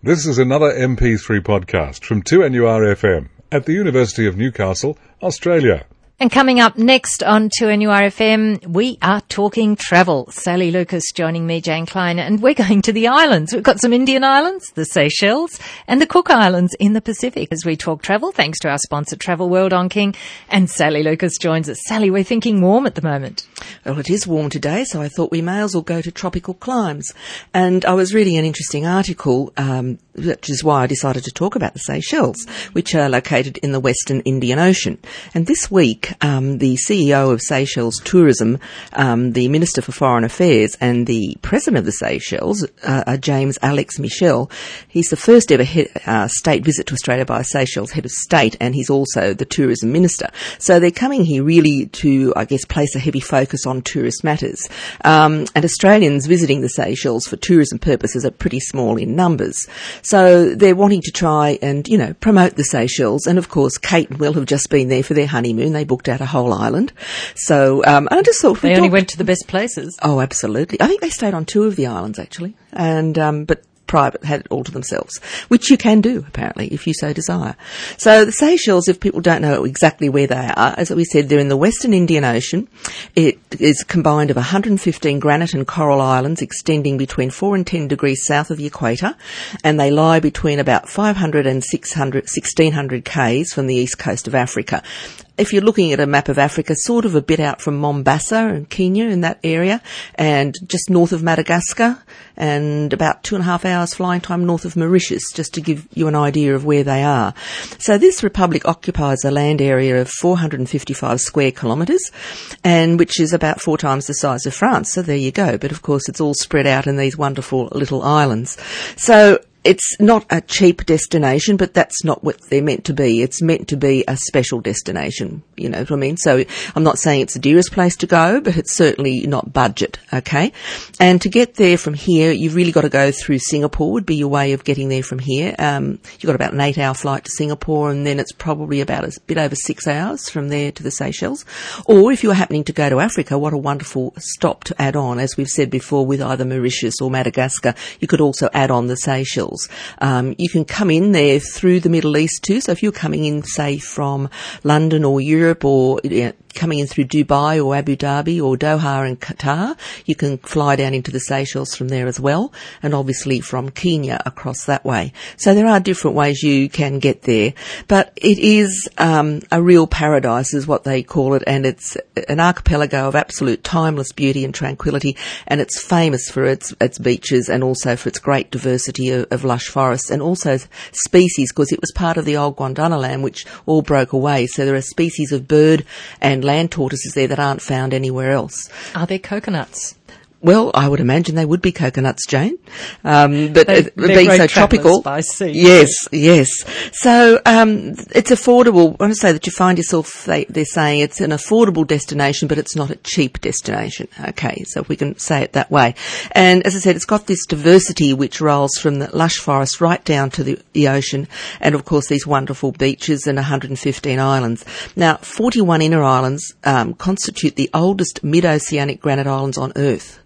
This is another MP3 podcast from 2NURFM at the University of Newcastle, Australia. And coming up next on 2NURFM, we are talking travel. Sally Lucas joining me, Jane Klein, and we're going to the islands. We've got some Indian islands, the Seychelles, and the Cook Islands in the Pacific as we talk travel, thanks to our sponsor Travel World on King. And Sally Lucas joins us. Sally, we're thinking warm at the moment. Well, it is warm today, so I thought we may as well go to tropical climes. And I was reading an interesting article, um, which is why I decided to talk about the Seychelles, which are located in the Western Indian Ocean. And this week, um, the CEO of Seychelles Tourism, um, the Minister for Foreign Affairs, and the President of the Seychelles, uh, James Alex Michel. He's the first ever he- uh, state visit to Australia by a Seychelles head of state, and he's also the Tourism Minister. So they're coming here really to, I guess, place a heavy focus on tourist matters. Um, and Australians visiting the Seychelles for tourism purposes are pretty small in numbers. So they're wanting to try and, you know, promote the Seychelles. And of course, Kate and Will have just been there for their honeymoon. They booked booked out a whole island. So um, I just thought they only went to the best places. Oh, absolutely. I think they stayed on two of the islands actually, and um, but private, had it all to themselves, which you can do apparently if you so desire. So the Seychelles, if people don't know exactly where they are, as we said, they're in the Western Indian Ocean. It is combined of 115 granite and coral islands extending between 4 and 10 degrees south of the equator, and they lie between about 500 and 600, 1600 k's from the east coast of Africa if you're looking at a map of Africa, sort of a bit out from Mombasa and Kenya in that area, and just north of Madagascar, and about two and a half hours flying time north of Mauritius, just to give you an idea of where they are. So this republic occupies a land area of 455 square kilometres, and which is about four times the size of France. So there you go. But of course, it's all spread out in these wonderful little islands. So it's not a cheap destination, but that's not what they're meant to be. It's meant to be a special destination. You know what I mean? So I'm not saying it's the dearest place to go, but it's certainly not budget. Okay. And to get there from here, you've really got to go through Singapore would be your way of getting there from here. Um, you've got about an eight hour flight to Singapore and then it's probably about a bit over six hours from there to the Seychelles. Or if you're happening to go to Africa, what a wonderful stop to add on. As we've said before with either Mauritius or Madagascar, you could also add on the Seychelles. Um, you can come in there through the Middle East too. So if you're coming in, say, from London or Europe or you know, coming in through Dubai or Abu Dhabi or Doha and Qatar. You can fly down into the Seychelles from there as well, and obviously from Kenya across that way. So there are different ways you can get there, but it is um, a real paradise, is what they call it, and it's an archipelago of absolute timeless beauty and tranquility, and it's famous for its its beaches and also for its great diversity of, of lush forests and also species, because it was part of the old Gondwanaland, which all broke away. So there are species of bird and land tortoises there that aren't found anywhere else. Are there coconuts? Well, I would imagine they would be coconuts, Jane. Um, but they, being so tropical, by sea. Yes, yes. So um, it's affordable. I want to say that you find yourself. They, are saying it's an affordable destination, but it's not a cheap destination. Okay, so we can say it that way. And as I said, it's got this diversity which rolls from the lush forest right down to the, the ocean, and of course these wonderful beaches and 115 islands. Now, 41 inner islands um, constitute the oldest mid-oceanic granite islands on Earth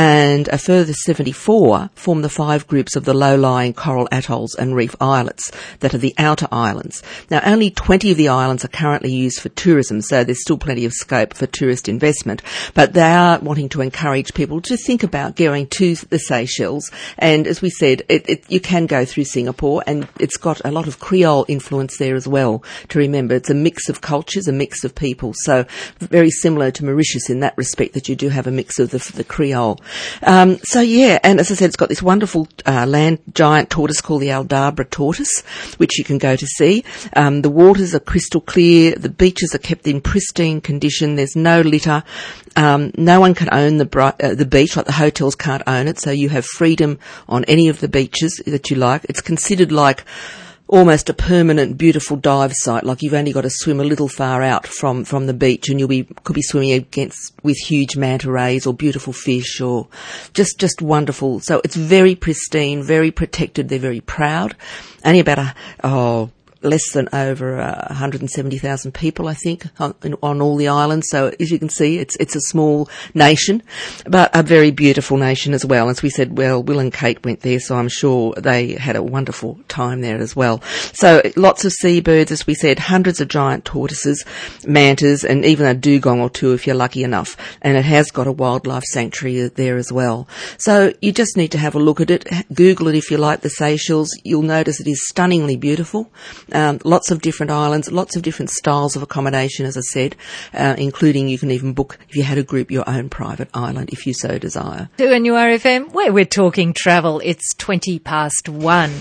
and a further 74 form the five groups of the low-lying coral atolls and reef islets that are the outer islands. Now, only 20 of the islands are currently used for tourism, so there's still plenty of scope for tourist investment, but they are wanting to encourage people to think about going to the Seychelles, and as we said, it, it, you can go through Singapore, and it's got a lot of Creole influence there as well, to remember. It's a mix of cultures, a mix of people, so very similar to Mauritius in that respect, that you do have a mix of the, the Creole. Um, so yeah, and as I said, it's got this wonderful uh, land giant tortoise called the Aldabra tortoise, which you can go to see. Um, the waters are crystal clear. The beaches are kept in pristine condition. There's no litter. Um, no one can own the uh, the beach, like the hotels can't own it. So you have freedom on any of the beaches that you like. It's considered like almost a permanent, beautiful dive site. Like you've only got to swim a little far out from, from the beach and you'll be, could be swimming against, with huge manta rays or beautiful fish or just, just wonderful. So it's very pristine, very protected. They're very proud. Only about a, oh, less than over uh, 170,000 people, I think, on, on, all the islands. So as you can see, it's it's a small nation, but a very beautiful nation as well. As we said, well, Will and Kate went there, so I'm sure they had a wonderful time there as well. So lots of seabirds, as we said, hundreds of giant tortoises, mantas, and even a dugong or two if you're lucky enough. And it has got a wildlife sanctuary there as well. So you just need to have a look at it. Google it if you like the Seychelles. You'll notice it is stunningly beautiful. Um, lots of different islands, lots of different styles of accommodation, as I said, uh, including you can even book, if you had a group, your own private island if you so desire. 2NURFM, where we're talking travel, it's 20 past one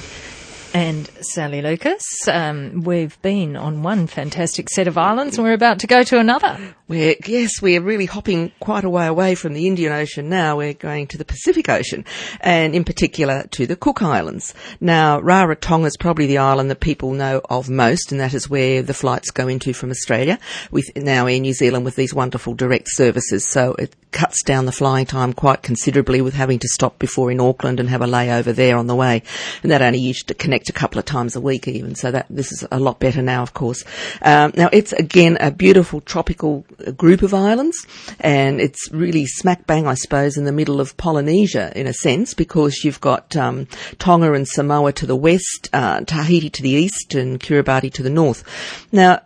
and Sally Lucas. Um, we've been on one fantastic set of islands and we're about to go to another. We're, yes, we're really hopping quite a way away from the Indian Ocean now. We're going to the Pacific Ocean and in particular to the Cook Islands. Now, Rarotonga is probably the island that people know of most and that is where the flights go into from Australia with now Air New Zealand with these wonderful direct services. So it cuts down the flying time quite considerably with having to stop before in Auckland and have a layover there on the way. And that only used to connect a couple of times a week even. So that this is a lot better now, of course. Um, now it's again a beautiful tropical group of islands and it's really smack bang, I suppose, in the middle of Polynesia in a sense because you've got um, Tonga and Samoa to the west, uh, Tahiti to the east and Kiribati to the north. Now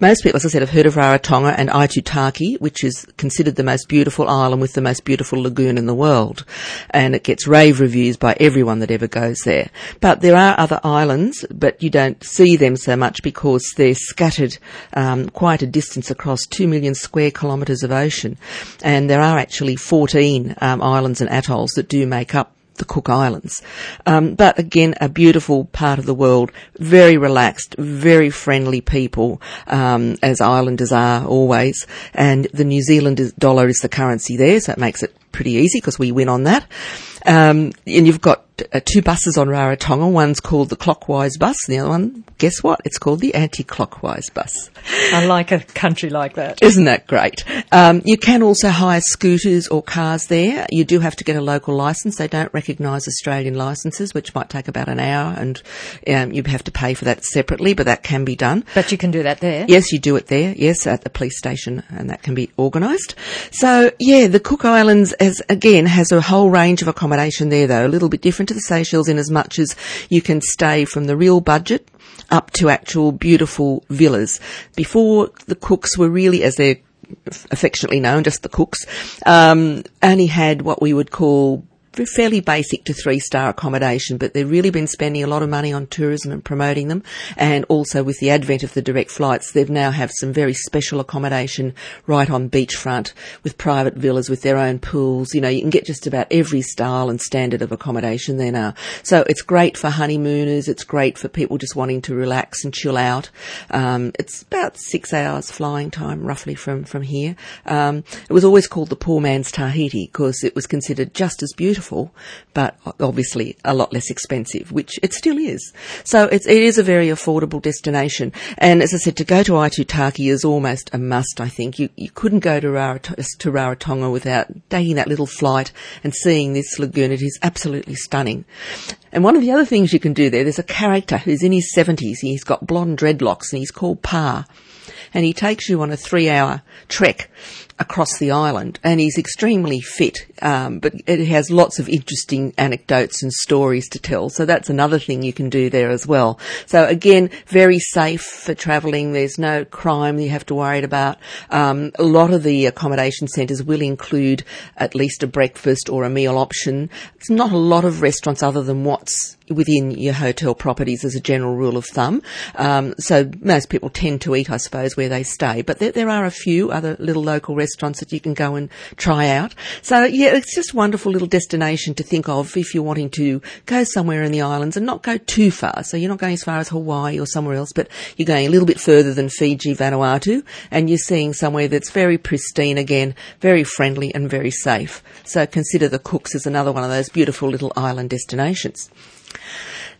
most people, as I said, have heard of Rarotonga and Aitutaki, which is considered the most beautiful island with the most beautiful lagoon in the world. And it gets rave reviews by everyone that ever goes there. But there are other islands, but you don't see them so much because they're scattered um, quite a distance across two million square kilometres of ocean. And there are actually 14 um, islands and atolls that do make up the Cook Islands. Um, but again, a beautiful part of the world, very relaxed, very friendly people, um, as islanders are always. And the New Zealand dollar is the currency there, so it makes it pretty easy because we win on that. Um, and you've got uh, two buses on Rarotonga. One's called the clockwise bus, and the other one, guess what? It's called the anti-clockwise bus. I like a country like that. Isn't that great? Um, you can also hire scooters or cars there. You do have to get a local license. They don't recognise Australian licenses, which might take about an hour, and um, you have to pay for that separately, but that can be done. But you can do that there. Yes, you do it there. Yes, at the police station, and that can be organised. So yeah, the Cook Islands, as again, has a whole range of accommodation there, though a little bit different to the Seychelles in as much as you can stay from the real budget up to actual beautiful villas. Before the cooks were really, as they're affectionately known, just the cooks, um, only had what we would call fairly basic to three star accommodation, but they've really been spending a lot of money on tourism and promoting them. And also with the advent of the direct flights, they've now have some very special accommodation right on beachfront with private villas with their own pools. You know, you can get just about every style and standard of accommodation there now. So it's great for honeymooners. It's great for people just wanting to relax and chill out. Um, it's about six hours flying time roughly from, from here. Um, it was always called the poor man's Tahiti because it was considered just as beautiful beautiful, but obviously a lot less expensive, which it still is. So it's, it is a very affordable destination. And as I said, to go to Aitutaki is almost a must, I think. You, you couldn't go to, Rarotonga, to Rarotonga without taking that little flight and seeing this lagoon. It is absolutely stunning. And one of the other things you can do there, there's a character who's in his 70s. He's got blonde dreadlocks and he's called Pa. And he takes you on a three hour trek across the island, and he's extremely fit. Um, but it has lots of interesting anecdotes and stories to tell. So that's another thing you can do there as well. So again, very safe for travelling. There's no crime you have to worry about. Um, a lot of the accommodation centres will include at least a breakfast or a meal option. It's not a lot of restaurants other than what's within your hotel properties as a general rule of thumb. Um, so most people tend to eat, I suppose, where they stay. But there, there, are a few other little local restaurants that you can go and try out. So yeah, it's just a wonderful little destination to think of if you're wanting to go somewhere in the islands and not go too far. So you're not going as far as Hawaii or somewhere else, but you're going a little bit further than Fiji, Vanuatu, and you're seeing somewhere that's very pristine again, very friendly and very safe. So consider the Cooks as another one of those beautiful little island destinations.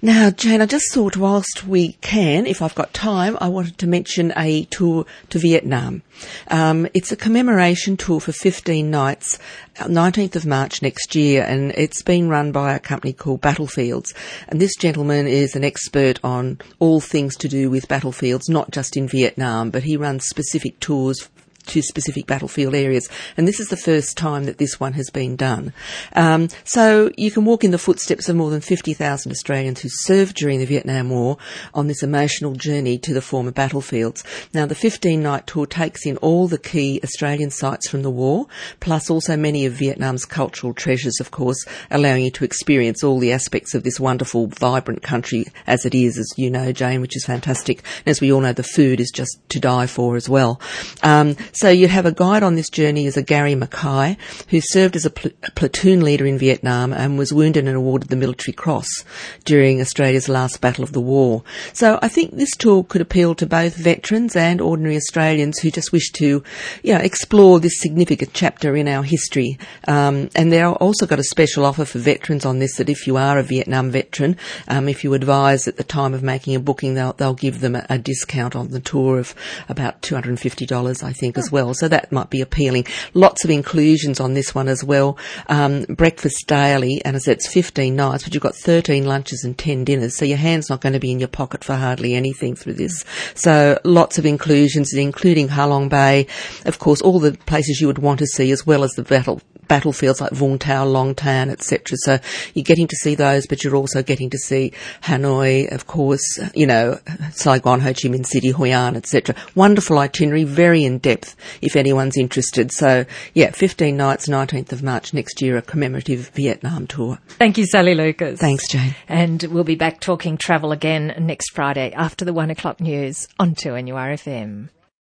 Now, Jane, I just thought whilst we can, if I've got time, I wanted to mention a tour to Vietnam. Um, it's a commemoration tour for 15 nights, 19th uh, of March next year, and it's being run by a company called Battlefields. And this gentleman is an expert on all things to do with battlefields, not just in Vietnam, but he runs specific tours to specific battlefield areas. And this is the first time that this one has been done. Um, so you can walk in the footsteps of more than 50,000 Australians who served during the Vietnam War on this emotional journey to the former battlefields. Now, the 15 night tour takes in all the key Australian sites from the war, plus also many of Vietnam's cultural treasures, of course, allowing you to experience all the aspects of this wonderful, vibrant country as it is, as you know, Jane, which is fantastic. And as we all know, the food is just to die for as well. Um, so you have a guide on this journey as a Gary McKay, who served as a, pl- a, platoon leader in Vietnam and was wounded and awarded the Military Cross during Australia's last battle of the war. So I think this tour could appeal to both veterans and ordinary Australians who just wish to, you know, explore this significant chapter in our history. Um, and they've also got a special offer for veterans on this that if you are a Vietnam veteran, um, if you advise at the time of making a booking, they'll, they'll give them a, a discount on the tour of about $250, I think, as well. So that might be appealing. Lots of inclusions on this one as well. Um, breakfast daily, and as it's 15 nights, but you've got 13 lunches and 10 dinners. So your hand's not going to be in your pocket for hardly anything through this. So lots of inclusions, including Halong Bay. Of course, all the places you would want to see as well as the battle battlefields like Vung Tau, Long Tan, etc. So you're getting to see those, but you're also getting to see Hanoi, of course, you know, Saigon, Ho Chi Minh City, Hoi An, etc. Wonderful itinerary, very in depth if anyone's interested. So yeah, 15 nights, 19th of March next year, a commemorative Vietnam tour. Thank you, Sally Lucas. Thanks, Jane. And we'll be back talking travel again next Friday after the one o'clock news on 2NURFM.